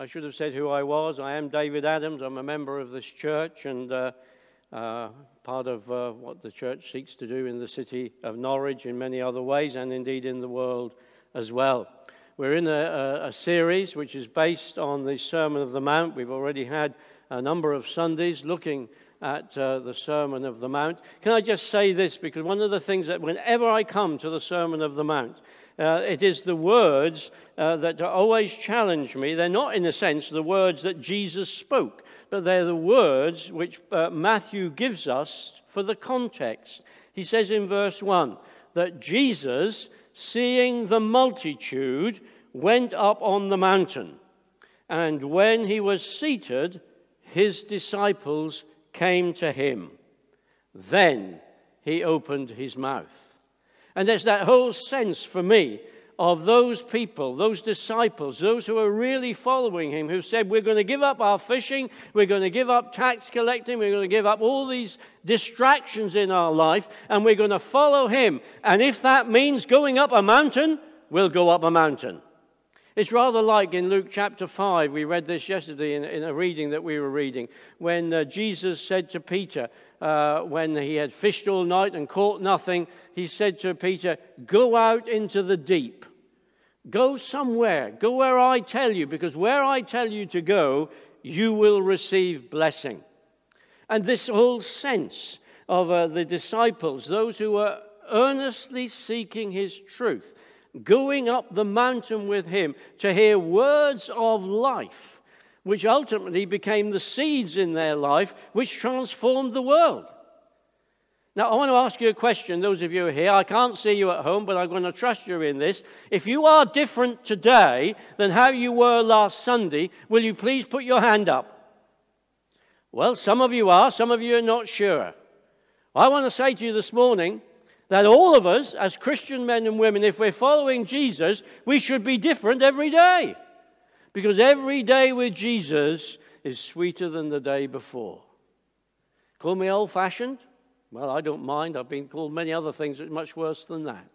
I should have said who I was. I am David Adams. I'm a member of this church and uh, uh, part of uh, what the church seeks to do in the city of Norwich in many other ways and indeed in the world as well. We're in a, a, series which is based on the Sermon of the Mount. We've already had a number of Sundays looking at uh, the Sermon of the Mount. Can I just say this? Because one of the things that whenever I come to the Sermon of the Mount, uh, it is the words uh, that always challenge me. They're not, in a sense, the words that Jesus spoke, but they're the words which uh, Matthew gives us for the context. He says in verse 1 that Jesus, seeing the multitude, went up on the mountain. And when he was seated, his disciples came to him. Then he opened his mouth. And there's that whole sense for me of those people, those disciples, those who are really following him, who said, We're going to give up our fishing, we're going to give up tax collecting, we're going to give up all these distractions in our life, and we're going to follow him. And if that means going up a mountain, we'll go up a mountain. It's rather like in Luke chapter 5, we read this yesterday in, in a reading that we were reading, when uh, Jesus said to Peter, uh, when he had fished all night and caught nothing, he said to Peter, Go out into the deep. Go somewhere. Go where I tell you, because where I tell you to go, you will receive blessing. And this whole sense of uh, the disciples, those who were earnestly seeking his truth, going up the mountain with him to hear words of life, which ultimately became the seeds in their life which transformed the world. Now, I want to ask you a question, those of you here. I can't see you at home, but I'm going to trust you in this. If you are different today than how you were last Sunday, will you please put your hand up? Well, some of you are, some of you are not sure. I want to say to you this morning that all of us, as Christian men and women, if we're following Jesus, we should be different every day. Because every day with Jesus is sweeter than the day before. Call me old fashioned? Well, I don't mind. I've been called many other things much worse than that.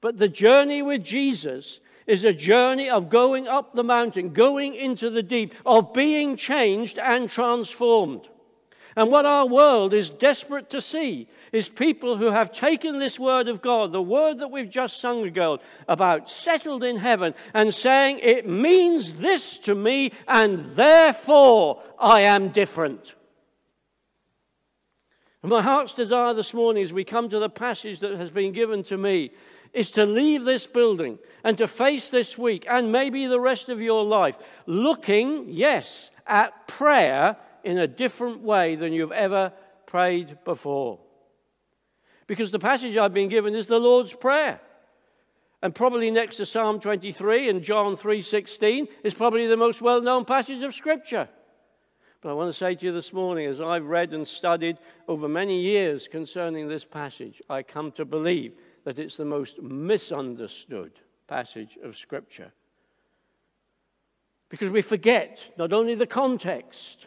But the journey with Jesus is a journey of going up the mountain, going into the deep, of being changed and transformed. And what our world is desperate to see is people who have taken this word of God, the word that we've just sung about, settled in heaven, and saying, It means this to me, and therefore I am different. And my heart's desire this morning as we come to the passage that has been given to me is to leave this building and to face this week and maybe the rest of your life looking, yes, at prayer in a different way than you've ever prayed before. Because the passage I've been given is the Lord's Prayer. And probably next to Psalm 23 and John 3:16 is probably the most well-known passage of scripture. But I want to say to you this morning as I've read and studied over many years concerning this passage, I come to believe that it's the most misunderstood passage of scripture. Because we forget not only the context,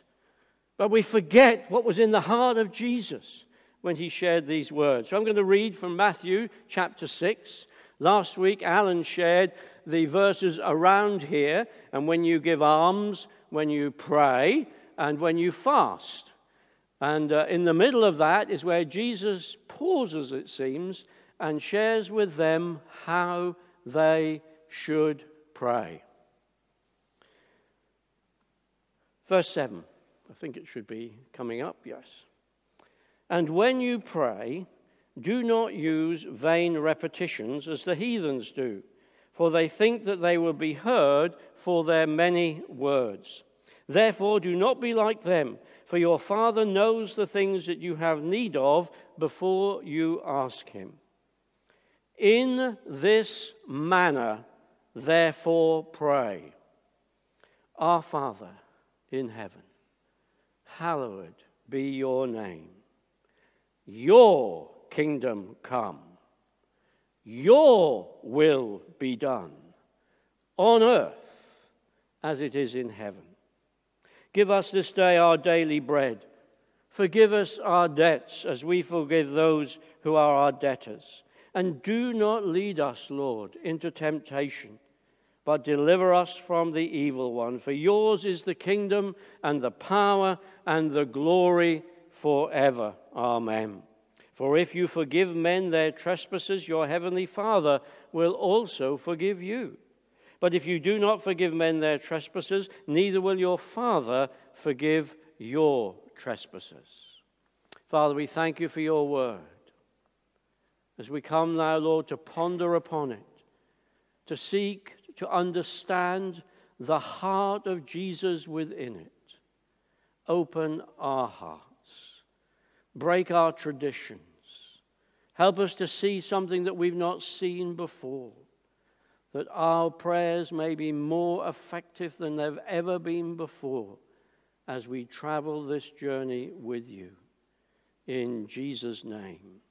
but we forget what was in the heart of Jesus when he shared these words. So I'm going to read from Matthew chapter 6. Last week, Alan shared the verses around here, and when you give alms, when you pray, and when you fast. And uh, in the middle of that is where Jesus pauses, it seems, and shares with them how they should pray. Verse 7. I think it should be coming up, yes. And when you pray, do not use vain repetitions as the heathens do, for they think that they will be heard for their many words. Therefore, do not be like them, for your Father knows the things that you have need of before you ask Him. In this manner, therefore, pray Our Father in heaven hallowed be your name. Your kingdom come. Your will be done on earth as it is in heaven. Give us this day our daily bread. Forgive us our debts as we forgive those who are our debtors. And do not lead us, Lord, into temptation, but deliver us from the evil one. For yours is the kingdom and the power and the glory forever. Amen. For if you forgive men their trespasses, your heavenly Father will also forgive you. But if you do not forgive men their trespasses, neither will your Father forgive your trespasses. Father, we thank you for your word. As we come now, Lord, to ponder upon it, to seek to understand the heart of Jesus within it. Open our hearts, break our traditions, help us to see something that we've not seen before, that our prayers may be more effective than they've ever been before as we travel this journey with you. In Jesus' name,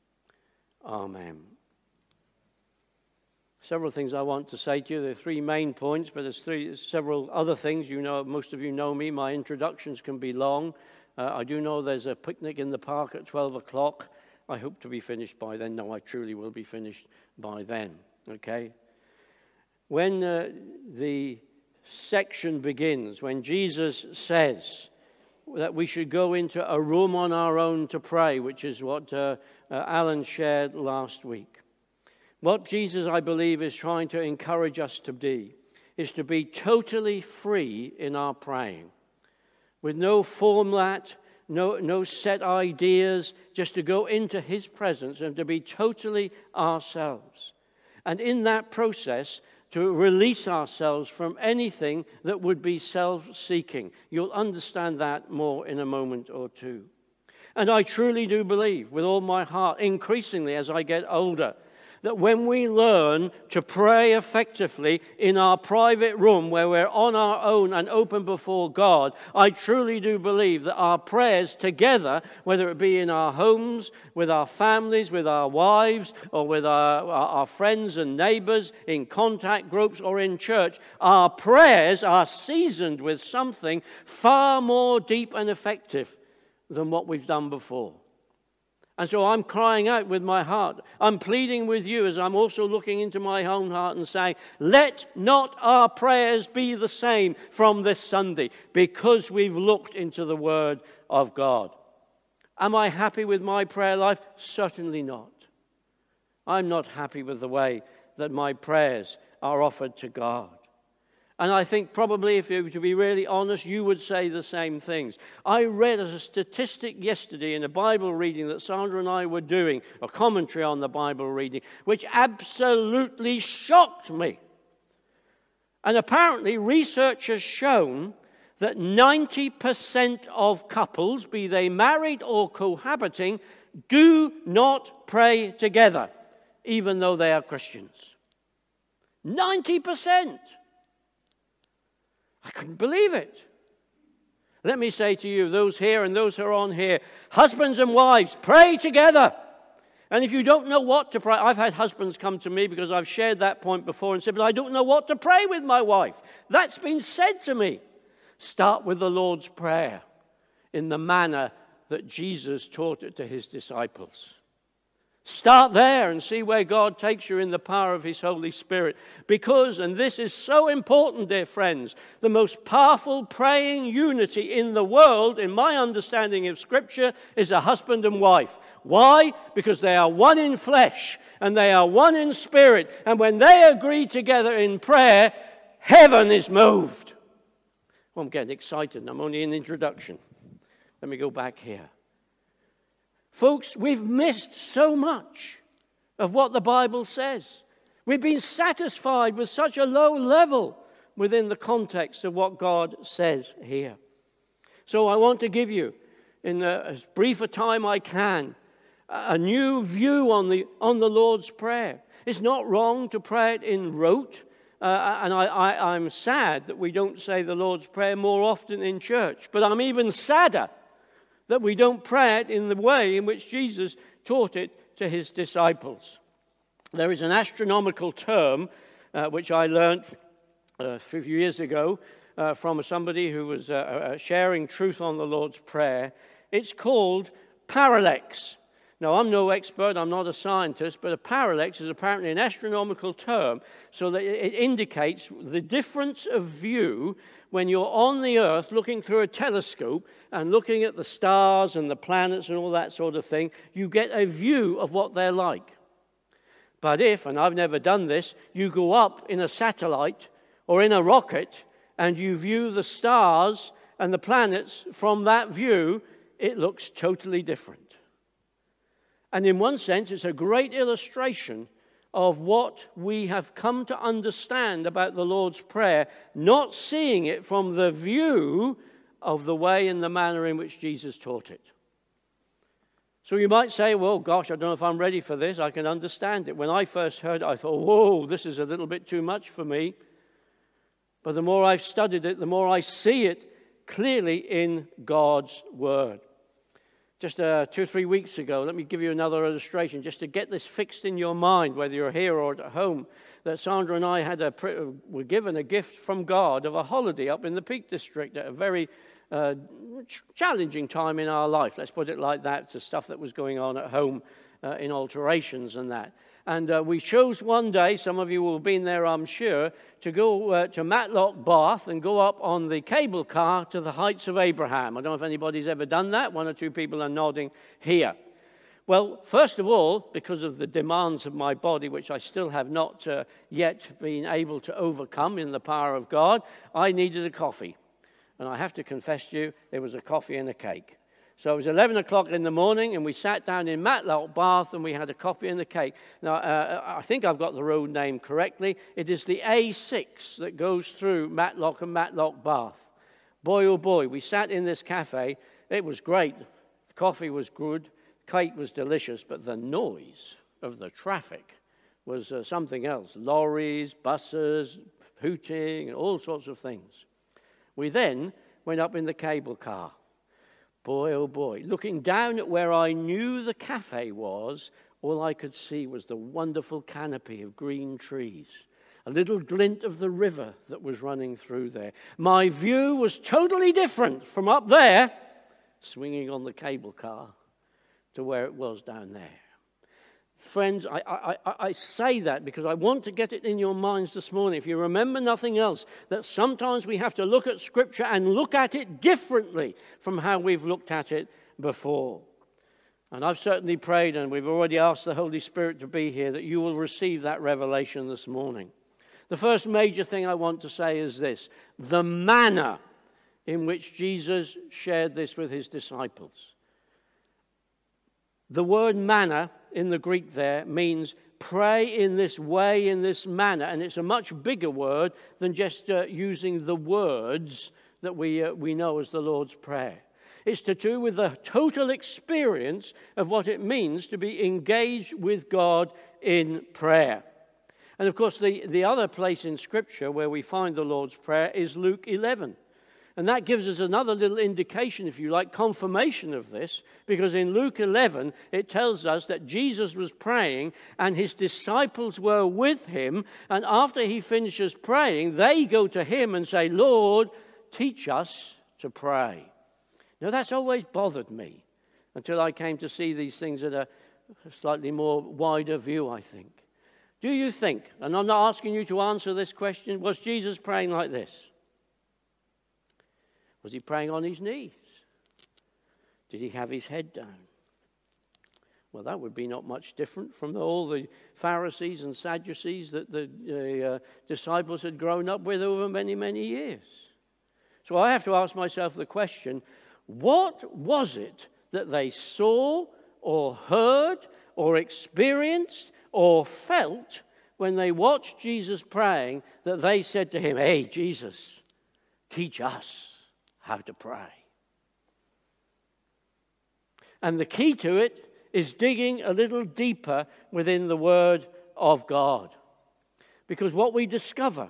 Amen several things I want to say to you. There are three main points, but there's three, several other things. You know, most of you know me. My introductions can be long. Uh, I do know there's a picnic in the park at 12 o'clock. I hope to be finished by then. No, I truly will be finished by then. Okay? When uh, the section begins, when Jesus says that we should go into a room on our own to pray, which is what uh, uh Alan shared last week. What Jesus, I believe, is trying to encourage us to be is to be totally free in our praying, with no format, no, no set ideas, just to go into His presence and to be totally ourselves. And in that process, to release ourselves from anything that would be self seeking. You'll understand that more in a moment or two. And I truly do believe, with all my heart, increasingly as I get older, that when we learn to pray effectively in our private room where we're on our own and open before God, I truly do believe that our prayers together, whether it be in our homes, with our families, with our wives, or with our, our, friends and neighbors, in contact groups, or in church, our prayers are seasoned with something far more deep and effective than what we've done before. And so I'm crying out with my heart. I'm pleading with you as I'm also looking into my own heart and saying, let not our prayers be the same from this Sunday because we've looked into the Word of God. Am I happy with my prayer life? Certainly not. I'm not happy with the way that my prayers are offered to God. And I think probably, if you were to be really honest, you would say the same things. I read a statistic yesterday in a Bible reading that Sandra and I were doing, a commentary on the Bible reading, which absolutely shocked me. And apparently, research has shown that 90% of couples, be they married or cohabiting, do not pray together, even though they are Christians. 90%. I couldn't believe it. Let me say to you, those here and those who are on here, husbands and wives, pray together. And if you don't know what to pray, I've had husbands come to me because I've shared that point before and said, But I don't know what to pray with my wife. That's been said to me. Start with the Lord's Prayer in the manner that Jesus taught it to his disciples. Start there and see where God takes you in the power of His Holy Spirit. Because, and this is so important, dear friends, the most powerful praying unity in the world, in my understanding of Scripture, is a husband and wife. Why? Because they are one in flesh and they are one in spirit. And when they agree together in prayer, heaven is moved. Well, I'm getting excited. I'm only in introduction. Let me go back here. Folks, we've missed so much of what the Bible says. We've been satisfied with such a low level within the context of what God says here. So I want to give you, in as brief a time I can, a new view on the, on the Lord's Prayer. It's not wrong to pray it in rote. Uh, and I, I, I'm sad that we don't say the Lord's Prayer more often in church. But I'm even sadder that we don't pray it in the way in which Jesus taught it to his disciples. There is an astronomical term uh, which I learnt uh, a few years ago uh, from somebody who was uh, uh, sharing truth on the Lord's Prayer. It's called parallax. Now, I'm no expert, I'm not a scientist, but a parallax is apparently an astronomical term so that it indicates the difference of view when you're on the earth looking through a telescope and looking at the stars and the planets and all that sort of thing. You get a view of what they're like. But if, and I've never done this, you go up in a satellite or in a rocket and you view the stars and the planets from that view, it looks totally different. And in one sense, it's a great illustration of what we have come to understand about the Lord's Prayer, not seeing it from the view of the way and the manner in which Jesus taught it. So you might say, well, gosh, I don't know if I'm ready for this. I can understand it. When I first heard it, I thought, whoa, this is a little bit too much for me. But the more I've studied it, the more I see it clearly in God's Word just uh, two or three weeks ago. Let me give you another illustration just to get this fixed in your mind, whether you're here or at home. That Sandra and I had a, were given a gift from God of a holiday up in the Peak District at a very uh, challenging time in our life. Let's put it like that. To stuff that was going on at home uh, in alterations and that. And uh, we chose one day, some of you will have been there, I'm sure, to go uh, to Matlock Bath and go up on the cable car to the Heights of Abraham. I don't know if anybody's ever done that. One or two people are nodding here. Well, first of all, because of the demands of my body, which I still have not uh, yet been able to overcome in the power of God, I needed a coffee. And I have to confess to you, it was a coffee and a cake. So it was 11 o'clock in the morning, and we sat down in Matlock Bath and we had a coffee and a cake. Now, uh, I think I've got the road name correctly. It is the A6 that goes through Matlock and Matlock Bath. Boy, oh boy, we sat in this cafe. It was great. The coffee was good, cake was delicious, but the noise of the traffic was uh, something else lorries, buses, hooting, all sorts of things. We then went up in the cable car. Boy, oh boy. Looking down at where I knew the cafe was, all I could see was the wonderful canopy of green trees, a little glint of the river that was running through there. My view was totally different from up there, swinging on the cable car, to where it was down there. Friends, I, I, I, say that because I want to get it in your minds this morning. If you remember nothing else, that sometimes we have to look at Scripture and look at it differently from how we've looked at it before. And I've certainly prayed, and we've already asked the Holy Spirit to be here, that you will receive that revelation this morning. The first major thing I want to say is this the manner in which Jesus shared this with his disciples. The word manner in the Greek there means pray in this way, in this manner. And it's a much bigger word than just uh, using the words that we, uh, we know as the Lord's Prayer. It's to do with the total experience of what it means to be engaged with God in prayer. And of course, the, the other place in Scripture where we find the Lord's Prayer is Luke 11. And that gives us another little indication, if you like, confirmation of this, because in Luke 11, it tells us that Jesus was praying and his disciples were with him. And after he finishes praying, they go to him and say, Lord, teach us to pray. Now, that's always bothered me until I came to see these things in a slightly more wider view, I think. Do you think, and I'm not asking you to answer this question, was Jesus praying like this? Was he praying on his knees? Did he have his head down? Well, that would be not much different from all the Pharisees and Sadducees that the uh, disciples had grown up with over many, many years. So I have to ask myself the question what was it that they saw or heard or experienced or felt when they watched Jesus praying that they said to him, Hey, Jesus, teach us? How to pray. And the key to it is digging a little deeper within the Word of God. Because what we discover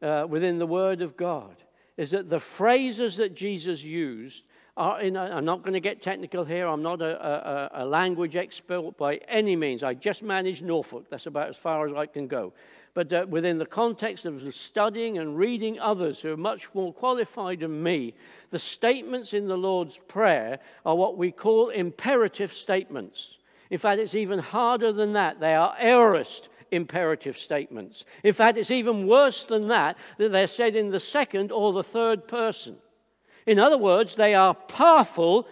uh, within the Word of God is that the phrases that Jesus used are in a, I'm not going to get technical here. I'm not a, a, a language expert by any means. I just manage Norfolk. That's about as far as I can go but uh, within the context of studying and reading others who are much more qualified than me, the statements in the Lord's Prayer are what we call imperative statements. In fact, it's even harder than that. They are aorist imperative statements. In fact, it's even worse than that, that they're said in the second or the third person. In other words, they are powerful,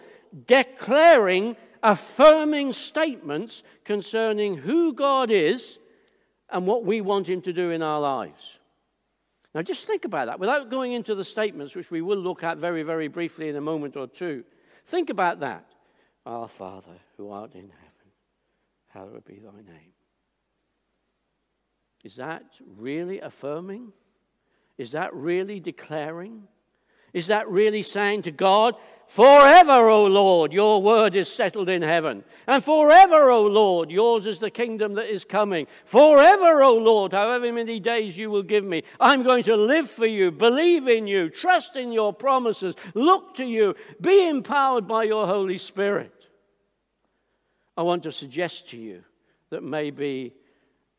declaring, affirming statements concerning who God is and what we want Him to do in our lives. Now, just think about that without going into the statements, which we will look at very, very briefly in a moment or two. Think about that. Our Father who art in heaven, hallowed be thy name. Is that really affirming? Is that really declaring? Is that really saying to God, Forever, O Lord, your word is settled in heaven. And forever, O Lord, yours is the kingdom that is coming. Forever, O Lord, however many days you will give me, I'm going to live for you, believe in you, trust in your promises, look to you, be empowered by your Holy Spirit. I want to suggest to you that maybe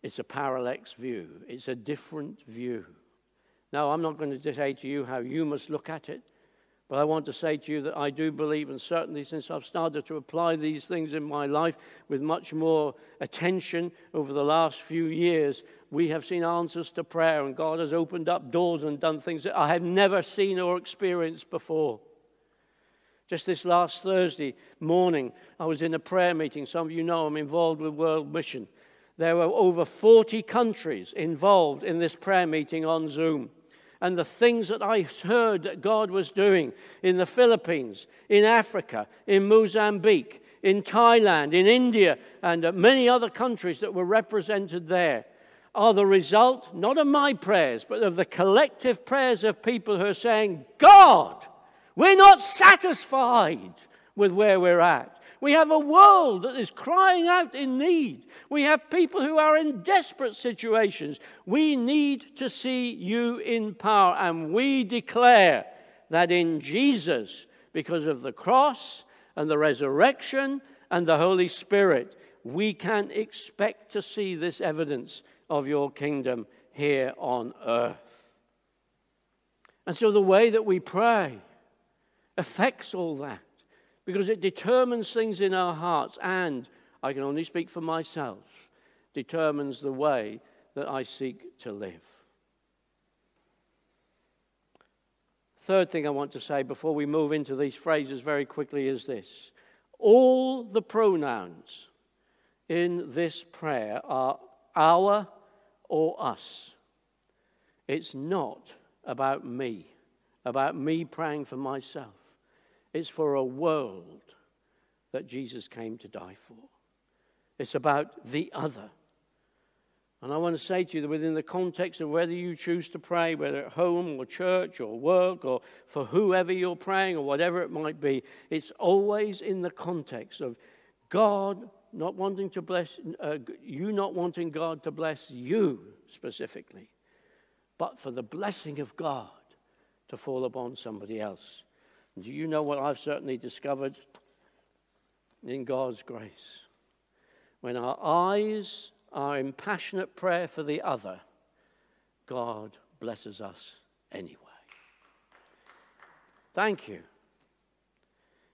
it's a parallax view, it's a different view. Now, I'm not going to say to you how you must look at it. But I want to say to you that I do believe, and certainly since I've started to apply these things in my life with much more attention over the last few years, we have seen answers to prayer, and God has opened up doors and done things that I have never seen or experienced before. Just this last Thursday morning, I was in a prayer meeting. Some of you know I'm involved with World Mission. There were over 40 countries involved in this prayer meeting on Zoom and the things that I heard that God was doing in the Philippines, in Africa, in Mozambique, in Thailand, in India, and many other countries that were represented there are the result not of my prayers, but of the collective prayers of people who are saying, God, we're not satisfied with where we're at. We have a world that is crying out in need. We have people who are in desperate situations. We need to see you in power. And we declare that in Jesus, because of the cross and the resurrection and the Holy Spirit, we can expect to see this evidence of your kingdom here on earth. And so the way that we pray affects all that because it determines things in our hearts and, I can only speak for myself, determines the way that I seek to live. Third thing I want to say before we move into these phrases very quickly is this all the pronouns in this prayer are our or us. It's not about me, about me praying for myself. It's for a world that Jesus came to die for. It's about the other. And I want to say to you that within the context of whether you choose to pray, whether at home or church or work or for whoever you're praying or whatever it might be, it's always in the context of God not wanting to bless, uh, you not wanting God to bless you specifically, but for the blessing of God to fall upon somebody else. Do you know what I've certainly discovered in God's grace? When our eyes are in passionate prayer for the other, God blesses us anyway. Thank you.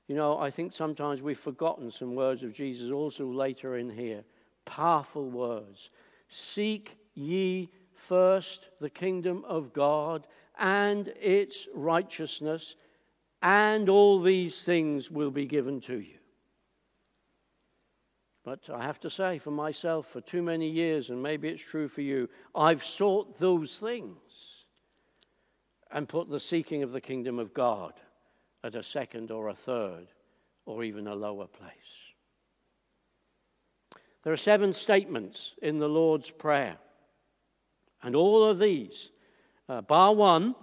You know, I think sometimes we've forgotten some words of Jesus also later in here. Powerful words. Seek ye first the kingdom of God and its righteousness and all these things will be given to you. But I have to say, for myself, for too many years, and maybe it's true for you, I've sought those things and put the seeking of the kingdom of God at a second or a third or even a lower place. There are seven statements in the Lord's Prayer, and all of these, uh, bar one,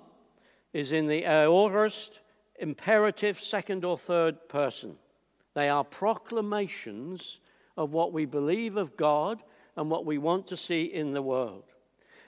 is in the aorist imperative second or third person. They are proclamations of what we believe of God and what we want to see in the world.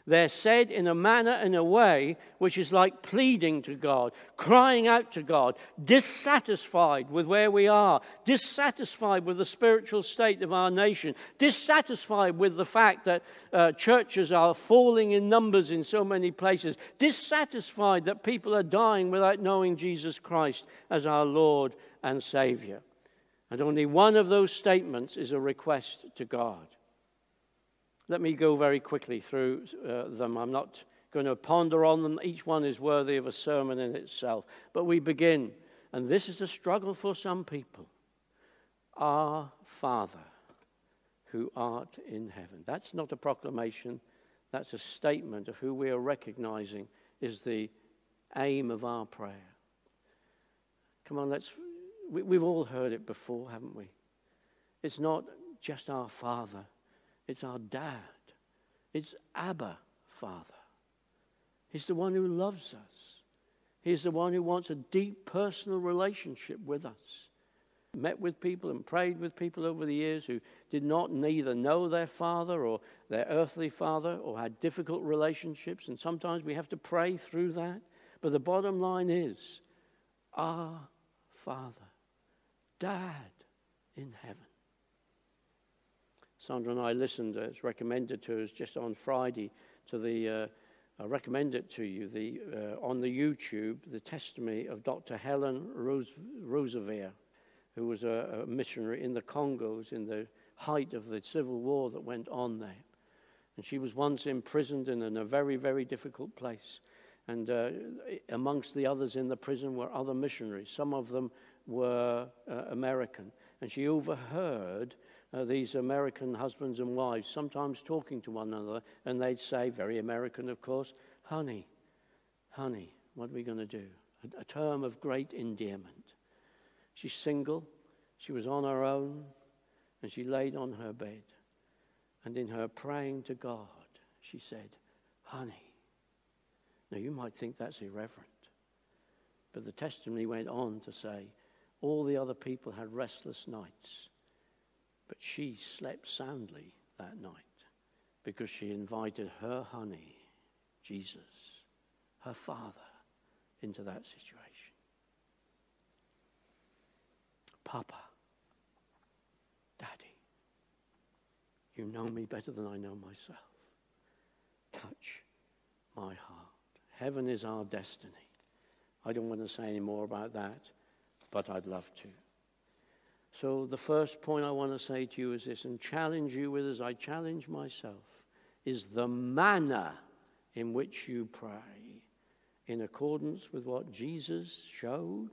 They're said in a manner, in a way, which is like pleading to God, crying out to God, dissatisfied with where we are, dissatisfied with the spiritual state of our nation, dissatisfied with the fact that uh, churches are falling in numbers in so many places, dissatisfied that people are dying without knowing Jesus Christ as our Lord and Savior. And only one of those statements is a request to God. Let me go very quickly through uh, them. I'm not going to ponder on them. Each one is worthy of a sermon in itself. But we begin, and this is a struggle for some people. Our Father who art in heaven. That's not a proclamation, that's a statement of who we are recognizing is the aim of our prayer. Come on, let's. We, we've all heard it before, haven't we? It's not just our Father, it's our Dad. It's Abba, Father. He's the one who loves us. He's the one who wants a deep personal relationship with us met with people and prayed with people over the years who did not neither know their father or their earthly father or had difficult relationships. And sometimes we have to pray through that. But the bottom line is our Father, Dad in heaven. Sandra and I listened, as recommended to us just on Friday, to the. Uh, I recommend it to you the, uh, on the YouTube, the testimony of Dr. Helen Rose, Roseveare who was a, a missionary in the Congos in the height of the civil war that went on there. And she was once imprisoned in, in a very, very difficult place. And uh, amongst the others in the prison were other missionaries. Some of them were uh, American. And she overheard uh, these American husbands and wives sometimes talking to one another. And they'd say, very American, of course, honey, honey, what are we going to do? A, a term of great endearment. She's single. She was on her own. And she laid on her bed. And in her praying to God, she said, Honey. Now, you might think that's irreverent. But the testimony went on to say, all the other people had restless nights. But she slept soundly that night because she invited her honey, Jesus, her father, into that situation. Papa, Daddy, you know me better than I know myself. Touch my heart. Heaven is our destiny. I don't want to say any more about that, but I'd love to. So, the first point I want to say to you is this, and challenge you with as I challenge myself, is the manner in which you pray in accordance with what Jesus showed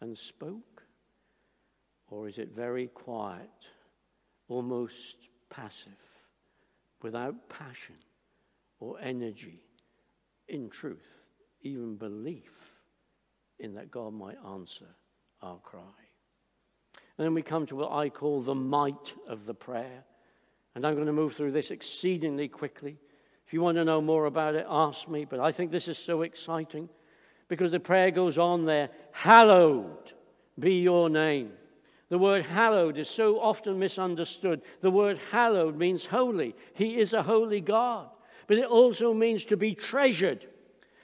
and spoke or is it very quiet, almost passive, without passion or energy, in truth, even belief in that God might answer our cry? And then we come to what I call the might of the prayer. And I'm going to move through this exceedingly quickly. If you want to know more about it, ask me. But I think this is so exciting because the prayer goes on there Hallowed be your name. The word hallowed is so often misunderstood. The word hallowed means holy. He is a holy God. But it also means to be treasured,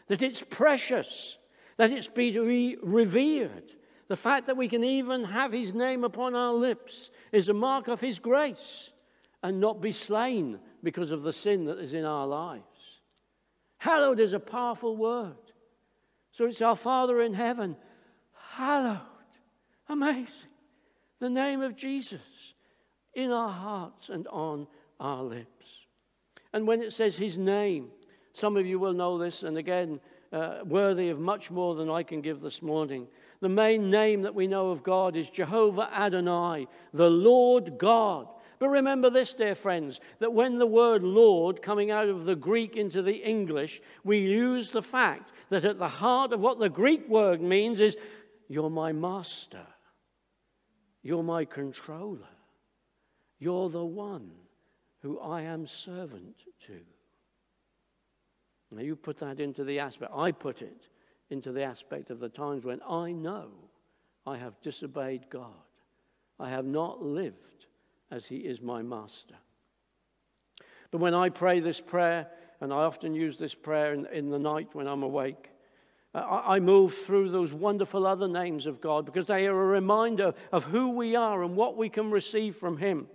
that it's precious, that it's be revered. The fact that we can even have his name upon our lips is a mark of his grace and not be slain because of the sin that is in our lives. Hallowed is a powerful word. So it's our Father in heaven. Hallowed. Amazing the name of Jesus in our hearts and on our lips. And when it says his name, some of you will know this, and again, uh, worthy of much more than I can give this morning. The main name that we know of God is Jehovah Adonai, the Lord God. But remember this, dear friends, that when the word Lord coming out of the Greek into the English, we use the fact that at the heart of what the Greek word means is, You're my master. You're my controller. You're the one who I am servant to. Now, you put that into the aspect, I put it into the aspect of the times when I know I have disobeyed God. I have not lived as He is my master. But when I pray this prayer, and I often use this prayer in, in the night when I'm awake, uh, I move through those wonderful other names of God because they are a reminder of who we are and what we can receive from Him.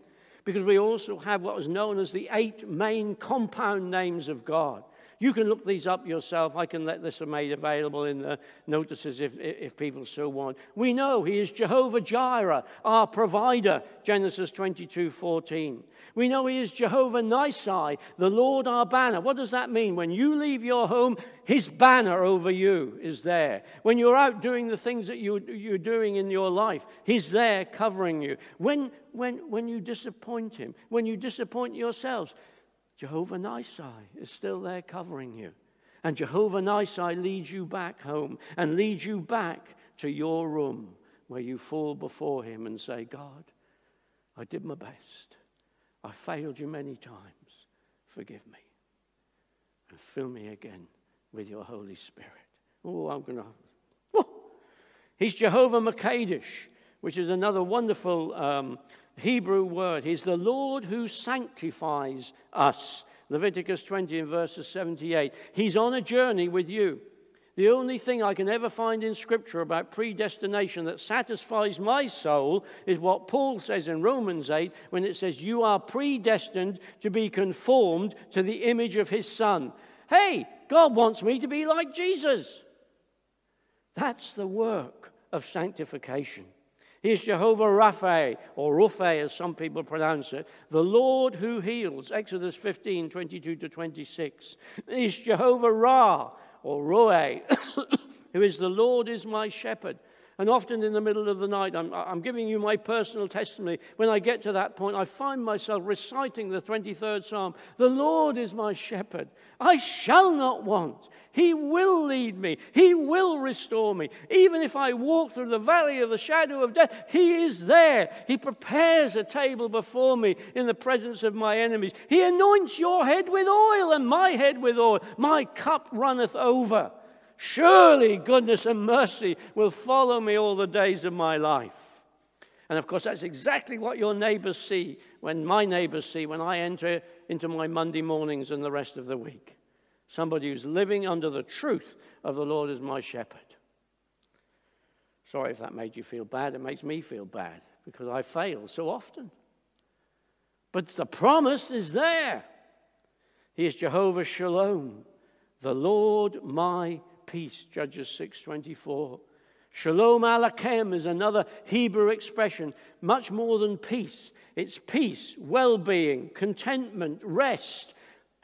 Because we also have what is known as the eight main compound names of God You can look these up yourself. I can let this be made available in the notices if, if people so want. We know He is Jehovah Jireh, our provider, Genesis 22 14. We know He is Jehovah Nissi, the Lord our banner. What does that mean? When you leave your home, His banner over you is there. When you're out doing the things that you, you're doing in your life, He's there covering you. When, when, when you disappoint Him, when you disappoint yourselves, Jehovah Nissi is still there covering you. And Jehovah Nissi leads you back home and leads you back to your room where you fall before Him and say, God, I did my best. I failed you many times. Forgive me. And fill me again with your Holy Spirit. Oh, I'm going to. He's Jehovah Makadish, which is another wonderful um, Hebrew word. He's the Lord who sanctifies us. Leviticus 20 and verses 78. He's on a journey with you. The only thing I can ever find in Scripture about predestination that satisfies my soul is what Paul says in Romans 8 when it says, You are predestined to be conformed to the image of his Son. Hey, God wants me to be like Jesus. That's the work of sanctification. He is Jehovah Rapha, or Ruphe, as some people pronounce it, the Lord who heals. Exodus 15, 22 to 26. He is Jehovah Ra, or Roe, who is the Lord is my shepherd. And often in the middle of the night, I'm, I'm, giving you my personal testimony. When I get to that point, I find myself reciting the 23rd Psalm The Lord is my shepherd. I shall not want. He will lead me. He will restore me. Even if I walk through the valley of the shadow of death, He is there. He prepares a table before me in the presence of my enemies. He anoints your head with oil and my head with oil. My cup runneth over. Surely goodness and mercy will follow me all the days of my life. And of course, that's exactly what your neighbors see when my neighbors see when I enter into my Monday mornings and the rest of the week. Somebody who's living under the truth of the Lord as my shepherd. Sorry if that made you feel bad. It makes me feel bad because I fail so often. But the promise is there. He is Jehovah Shalom, the Lord my peace, Judges 6:24. Shalom Aleichem is another Hebrew expression, much more than peace. It's peace, well-being, contentment, rest,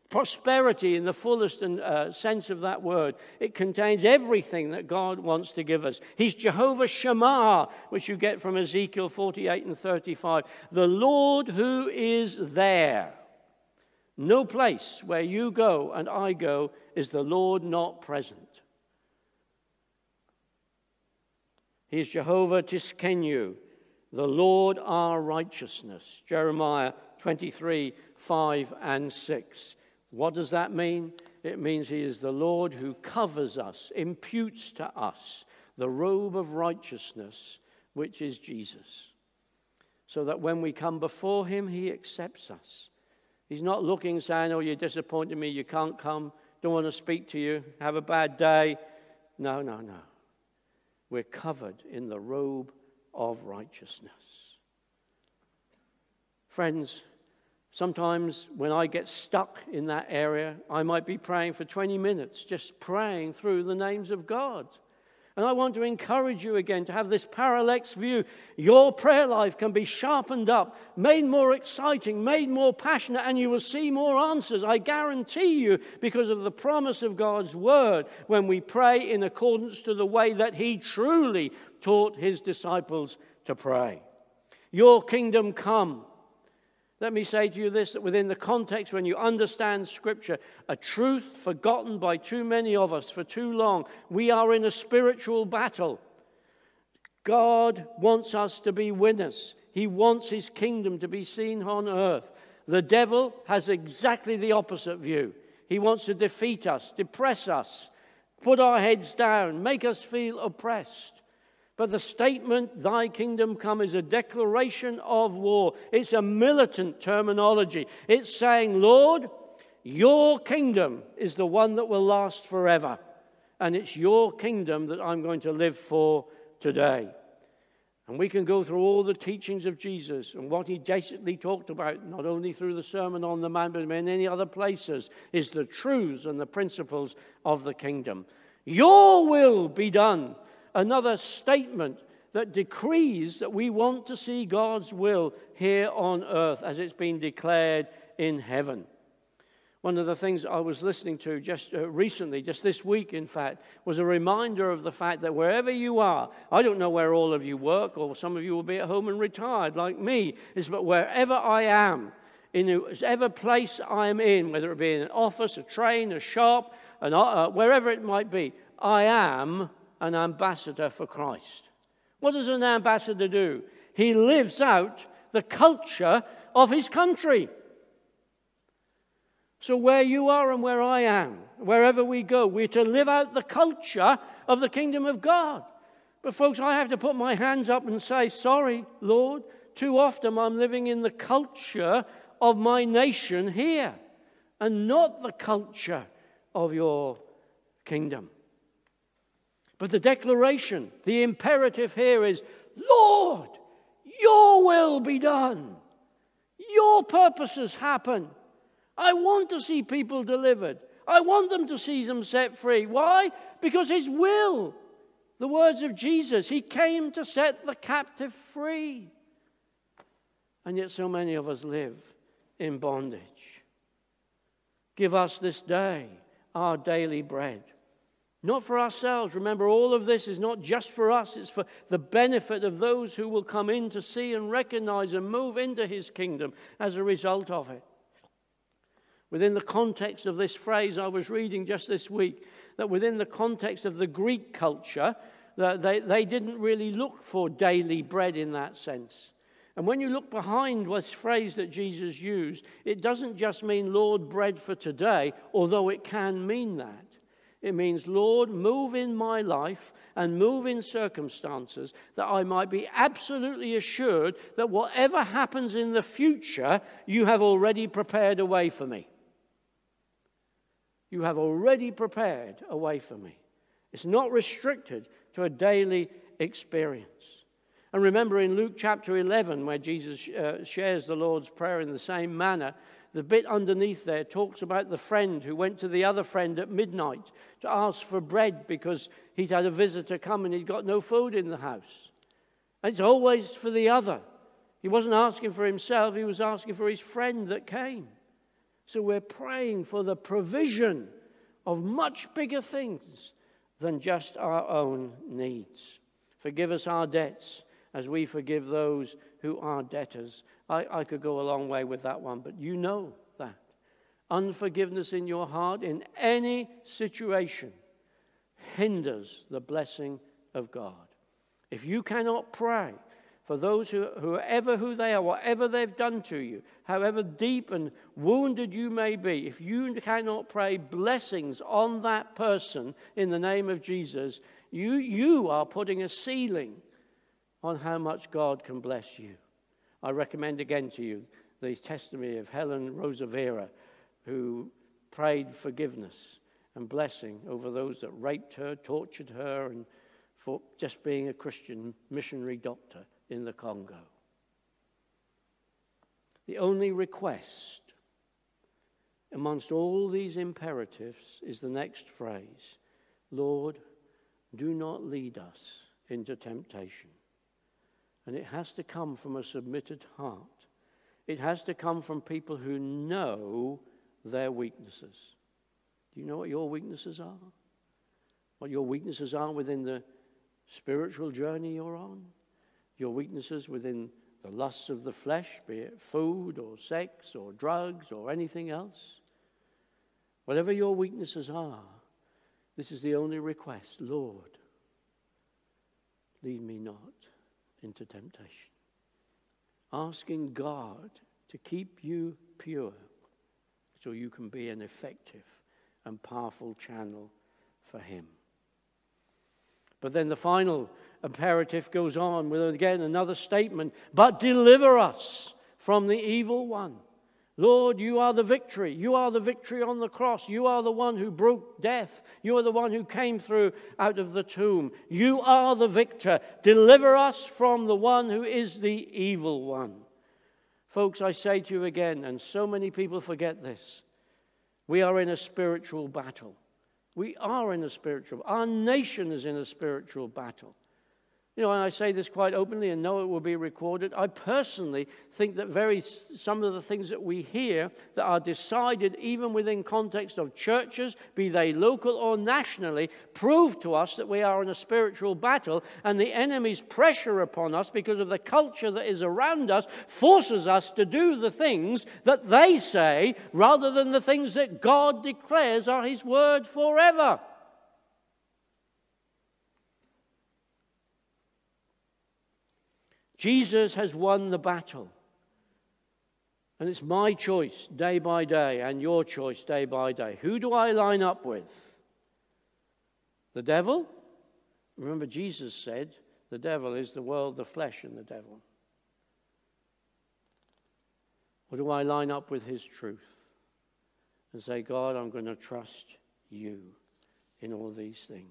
prosperity in the fullest uh, sense of that word. It contains everything that God wants to give us. He's Jehovah Shammah, which you get from Ezekiel 48 and 35. The Lord who is there. No place where you go and I go is the Lord not present. He is Jehovah Tsidkenu, the Lord our righteousness. Jeremiah 23, 5 and 6. What does that mean? It means He is the Lord who covers us, imputes to us the robe of righteousness, which is Jesus. So that when we come before Him, He accepts us. He's not looking, saying, Oh, you disappointed me, you can't come, don't want to speak to you, have a bad day. No, no, no. We're covered in the robe of righteousness. Friends, sometimes when I get stuck in that area, I might be praying for 20 minutes, just praying through the names of God. And I want to encourage you again to have this parallax view. Your prayer life can be sharpened up, made more exciting, made more passionate, and you will see more answers. I guarantee you, because of the promise of God's word, when we pray in accordance to the way that He truly taught His disciples to pray. Your kingdom come. Let me say to you this that within the context, when you understand Scripture, a truth forgotten by too many of us for too long, we are in a spiritual battle. God wants us to be winners, He wants His kingdom to be seen on earth. The devil has exactly the opposite view. He wants to defeat us, depress us, put our heads down, make us feel oppressed. But the statement, Thy kingdom come, is a declaration of war. It's a militant terminology. It's saying, Lord, your kingdom is the one that will last forever. And it's your kingdom that I'm going to live for today. And we can go through all the teachings of Jesus and what he basically talked about, not only through the Sermon on the Mount, but in many other places, is the truths and the principles of the kingdom. Your will be done. Another statement that decrees that we want to see God's will here on earth as it's been declared in heaven. One of the things I was listening to just uh, recently, just this week, in fact, was a reminder of the fact that wherever you are, I don't know where all of you work, or some of you will be at home and retired like me, is but wherever I am, in whatever place I am in, whether it be in an office, a train, a shop, an, uh, wherever it might be, I am an ambassador for Christ. What does an ambassador do? He lives out the culture of his country. So, where you are and where I am, wherever we go, we're to live out the culture of the kingdom of God. But, folks, I have to put my hands up and say, Sorry, Lord, too often I'm living in the culture of my nation here and not the culture of your kingdom. But the declaration, the imperative here is Lord, your will be done, your purposes happen. I want to see people delivered. I want them to see them set free. Why? Because His will. The words of Jesus, He came to set the captive free. And yet, so many of us live in bondage. Give us this day our daily bread. Not for ourselves. Remember, all of this is not just for us, it's for the benefit of those who will come in to see and recognize and move into His kingdom as a result of it within the context of this phrase I was reading just this week, that within the context of the Greek culture, they, they didn't really look for daily bread in that sense. And when you look behind this phrase that Jesus used, it doesn't just mean, Lord, bread for today, although it can mean that. It means, Lord, move in my life and move in circumstances that I might be absolutely assured that whatever happens in the future, you have already prepared a way for me you have already prepared a way for me. It's not restricted to a daily experience. And remember in Luke chapter 11, where Jesus uh, shares the Lord's Prayer in the same manner, the bit underneath there talks about the friend who went to the other friend at midnight to ask for bread because he'd had a visitor come and he'd got no food in the house. And it's always for the other. He wasn't asking for himself, he was asking for his friend that came. So we're praying for the provision of much bigger things than just our own needs. Forgive us our debts as we forgive those who are debtors. I, I could go a long way with that one, but you know that. Unforgiveness in your heart in any situation hinders the blessing of God. If you cannot pray for those who, whoever who they are, whatever they've done to you, however deep and wounded you may be, if you cannot pray blessings on that person in the name of Jesus, you, you are putting a ceiling on how much God can bless you. I recommend again to you the testimony of Helen Roseveare, who prayed forgiveness and blessing over those that raped her, tortured her, and for just being a Christian missionary doctor in the Congo. The only request amongst all these imperatives is the next phrase Lord, do not lead us into temptation. And it has to come from a submitted heart. It has to come from people who know their weaknesses. Do you know what your weaknesses are? What your weaknesses are within the spiritual journey you're on? your weaknesses within the lusts of the flesh, be it food or sex or drugs or anything else. Whatever your weaknesses are, this is the only request Lord, lead me not into temptation. Asking God to keep you pure so you can be an effective and powerful channel for Him. But then the final imperative goes on with again another statement but deliver us from the evil one. Lord, you are the victory. You are the victory on the cross. You are the one who broke death. You are the one who came through out of the tomb. You are the victor. Deliver us from the one who is the evil one. Folks, I say to you again, and so many people forget this we are in a spiritual battle. We are in a spiritual Our nation is in a spiritual battle. You know, and I say this quite openly and know it will be recorded. I personally think that very some of the things that we hear that are decided even within context of churches, be they local or nationally, prove to us that we are in a spiritual battle and the enemy's pressure upon us because of the culture that is around us forces us to do the things that they say rather than the things that God declares are his word forever. Jesus has won the battle. And it's my choice day by day and your choice day by day. Who do I line up with? The devil? Remember, Jesus said the devil is the world, the flesh, and the devil. Or do I line up with his truth and say, God, I'm going to trust you in all these things?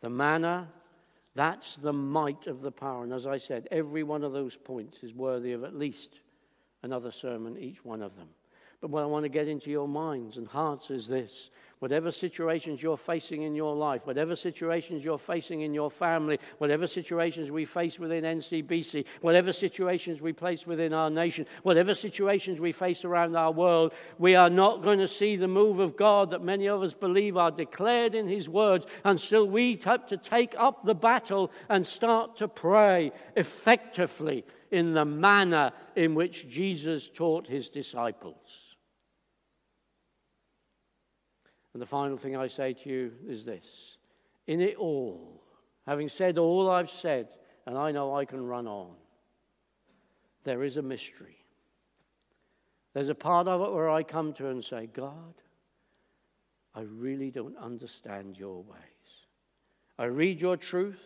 The manna that's the might of the power. And as I said, every one of those points is worthy of at least another sermon, each one of them. But what I want to get into your minds and hearts is this Whatever situations you're facing in your life, whatever situations you're facing in your family, whatever situations we face within NCBC, whatever situations we face within our nation, whatever situations we face around our world, we are not going to see the move of God that many of us believe are declared in His words until we have to take up the battle and start to pray effectively in the manner in which Jesus taught His disciples. And the final thing I say to you is this In it all, having said all I've said, and I know I can run on, there is a mystery. There's a part of it where I come to and say, God, I really don't understand your ways. I read your truth.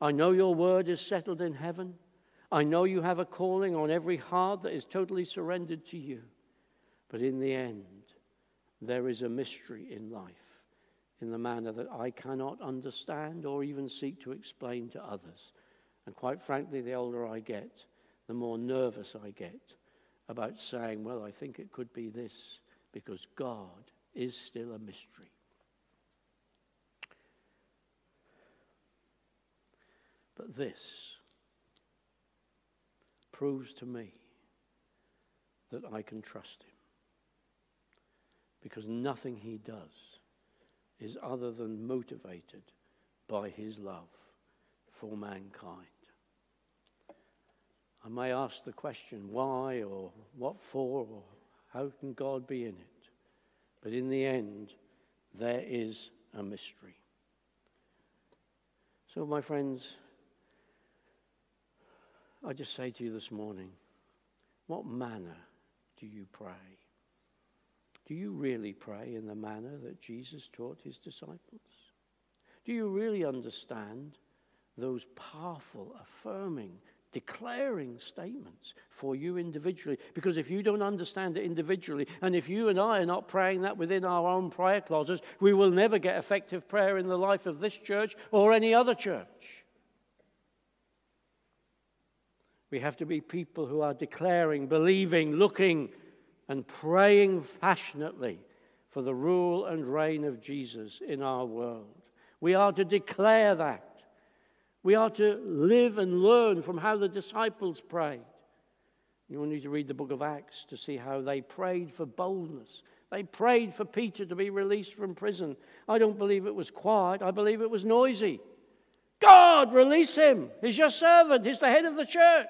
I know your word is settled in heaven. I know you have a calling on every heart that is totally surrendered to you. But in the end, there is a mystery in life in the manner that I cannot understand or even seek to explain to others. And quite frankly, the older I get, the more nervous I get about saying, well, I think it could be this, because God is still a mystery. But this proves to me that I can trust Him because nothing he does is other than motivated by his love for mankind. I may ask the question why or what for or how can God be in it? But in the end, there is a mystery. So, my friends, I just say to you this morning, what manner do you pray? Do you really pray in the manner that Jesus taught his disciples? Do you really understand those powerful, affirming, declaring statements for you individually? Because if you don't understand it individually, and if you and I are not praying that within our own prayer closets, we will never get effective prayer in the life of this church or any other church. We have to be people who are declaring, believing, looking, and praying passionately for the rule and reign of Jesus in our world. We are to declare that. We are to live and learn from how the disciples prayed. You need to read the book of Acts to see how they prayed for boldness. They prayed for Peter to be released from prison. I don't believe it was quiet, I believe it was noisy. God, release him. He's your servant, he's the head of the church.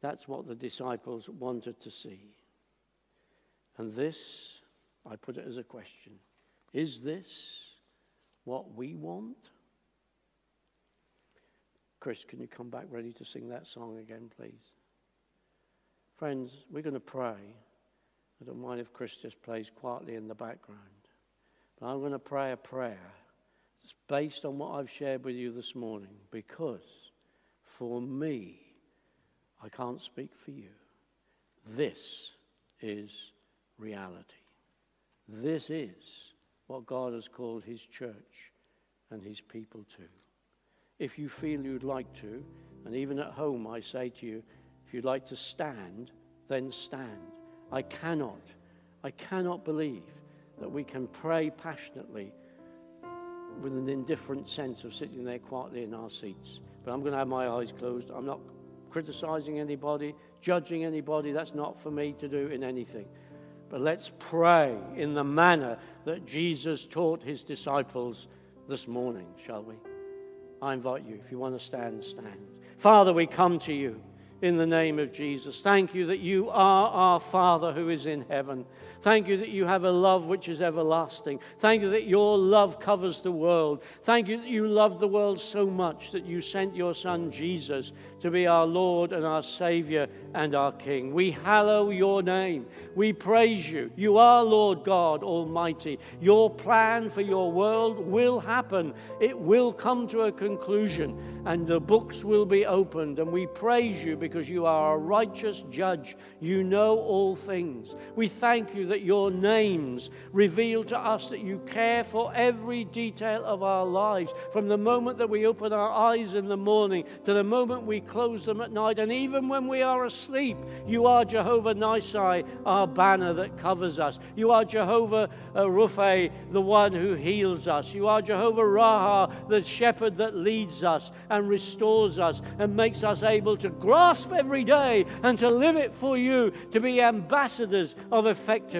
That's what the disciples wanted to see. And this, I put it as a question is this what we want? Chris, can you come back ready to sing that song again, please? Friends, we're going to pray. I don't mind if Chris just plays quietly in the background. But I'm going to pray a prayer that's based on what I've shared with you this morning because for me, I can't speak for you. This is reality. This is what God has called His church and His people to. If you feel you'd like to, and even at home, I say to you, if you'd like to stand, then stand. I cannot, I cannot believe that we can pray passionately with an indifferent sense of sitting there quietly in our seats. But I'm going to have my eyes closed. I'm not criticizing anybody, judging anybody. That's not for me to do in anything. But let's pray in the manner that Jesus taught his disciples this morning, shall we? I invite you, if you want to stand, stand. Father, we come to you in the name of Jesus. Thank you that you are our Father who is in heaven. Thank you that you have a love which is everlasting. Thank you that your love covers the world. Thank you that you loved the world so much that you sent your Son Jesus to be our Lord and our Savior and our King. We hallow your name. We praise you. You are Lord God Almighty. Your plan for your world will happen, it will come to a conclusion, and the books will be opened. And we praise you because you are a righteous judge. You know all things. We thank you that your names reveal to us that you care for every detail of our lives, from the moment that we open our eyes in the morning to the moment we close them at night. And even when we are asleep, you are Jehovah Nissi, our banner that covers us. You are Jehovah uh, Rupha, the one who heals us. You are Jehovah Raha, the shepherd that leads us and restores us and makes us able to grasp every day and to live it for you, to be ambassadors of effectiveness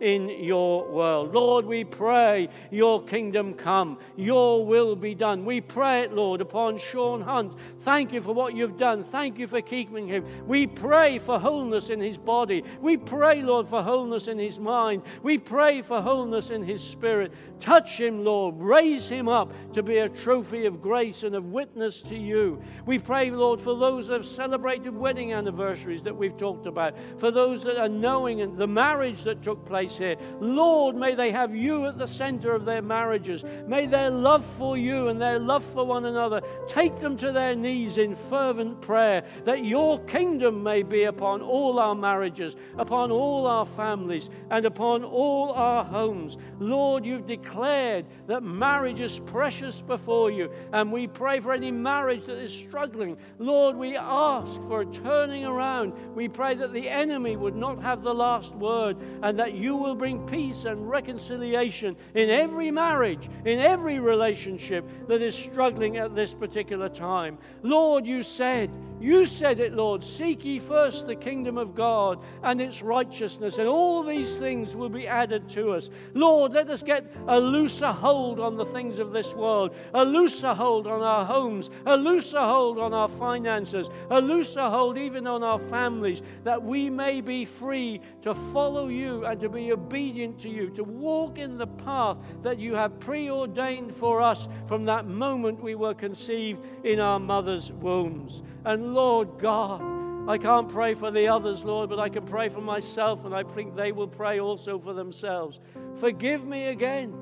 in your world. Lord, we pray your kingdom come, your will be done. We pray it, Lord, upon Sean Hunt. Thank you for what you've done. Thank you for keeping him. We pray for wholeness in his body. We pray, Lord, for wholeness in his mind. We pray for wholeness in his spirit. Touch him, Lord. Raise him up to be a trophy of grace and of witness to you. We pray, Lord, for those that have celebrated wedding anniversaries that we've talked about, for those that are knowing and the marriage that took place here. Lord, may they have you at the center of their marriages. May their love for you and their love for one another take them to their knees in fervent prayer that your kingdom may be upon all our marriages, upon all our families, and upon all our homes. Lord, you've declared that marriage is precious before you, and we pray for any marriage that is struggling. Lord, we ask for a turning around. We pray that the enemy would not have the last word, and that you will bring peace and reconciliation in every marriage, in every relationship that is struggling at this particular time. Lord, you said, you said it, Lord. Seek ye first the kingdom of God and its righteousness, and all these things will be added to us. Lord, let us get a looser hold on the things of this world, a looser hold on our homes, a looser hold on our finances, a looser hold even on our families, that we may be free to follow you and to be obedient to you, to walk in the path that you have preordained for us from that moment we were conceived in our mother's wombs. And Lord God, I can't pray for the others, Lord, but I can pray for myself, and I think they will pray also for themselves. Forgive me again,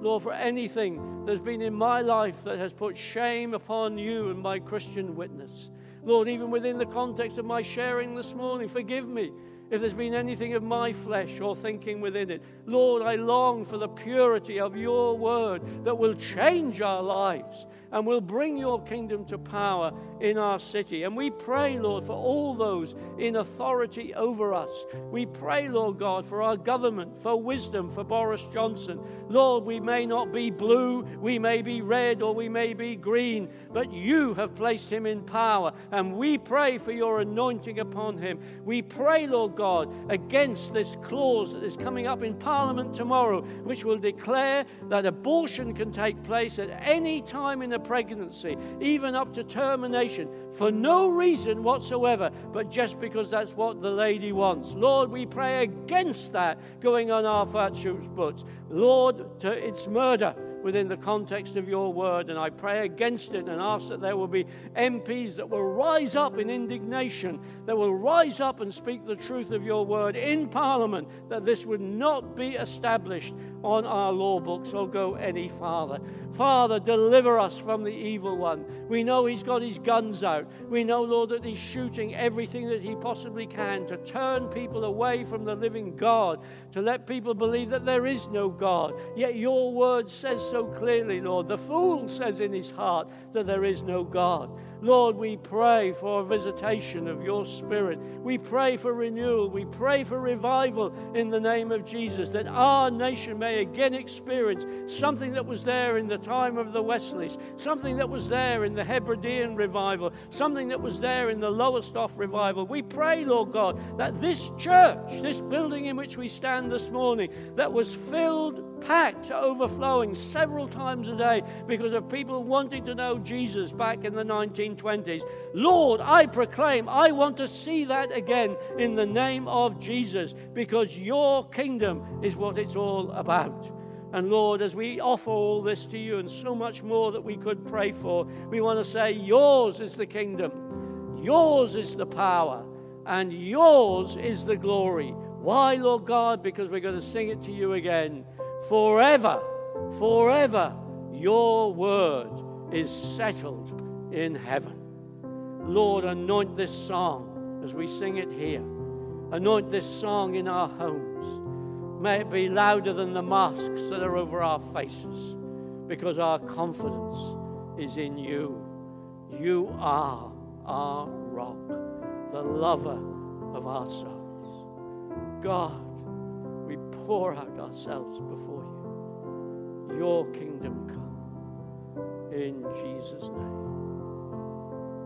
Lord, for anything that's been in my life that has put shame upon you and my Christian witness. Lord, even within the context of my sharing this morning, forgive me if there's been anything of my flesh or thinking within it. Lord, I long for the purity of your word that will change our lives and will bring your kingdom to power in our city. And we pray, Lord, for all those in authority over us. We pray, Lord God, for our government, for wisdom, for Boris Johnson. Lord, we may not be blue, we may be red, or we may be green, but you have placed him in power. And we pray for your anointing upon him. We pray, Lord God, against this clause that is coming up in Parliament tomorrow, which will declare that abortion can take place at any time in a pregnancy, even up to termination, for no reason whatsoever, but just because that's what the lady wants. Lord, we pray against that going on our Father's books. Lord, to, it's murder. within the context of your word. And I pray against it and ask that there will be MPs that will rise up in indignation, that will rise up and speak the truth of your word in Parliament, that this would not be established on our law books or go any farther. Father, deliver us from the evil one. We know he's got his guns out. We know, Lord, that he's shooting everything that he possibly can to turn people away from the living God, to let people believe that there is no God. Yet your word says so clearly, Lord. The fool says in his heart that there is no God. Lord, we pray for a visitation of your Spirit. We pray for renewal. We pray for revival in the name of Jesus, that our nation may again experience something that was there in the time of the Wesleys, something that was there in the Hebridean revival, something that was there in the Lowestoft revival. We pray, Lord God, that this church, this building in which we stand this morning, that was filled packed to overflowing several times a day because of people wanting to know Jesus back in the 1920s. Lord, I proclaim, I want to see that again in the name of Jesus because your kingdom is what it's all about. And Lord, as we offer all this to you and so much more that we could pray for, we want to say, Yours is the kingdom, yours is the power, and yours is the glory. Why, Lord God? Because we're going to sing it to you again forever, forever, your word is settled in heaven. Lord, anoint this song as we sing it here. Anoint this song in our homes. May it be louder than the masks that are over our faces because our confidence is in you. You are our rock, the lover of our souls. God, we pour out ourselves before. Your kingdom come. In Jesus' name.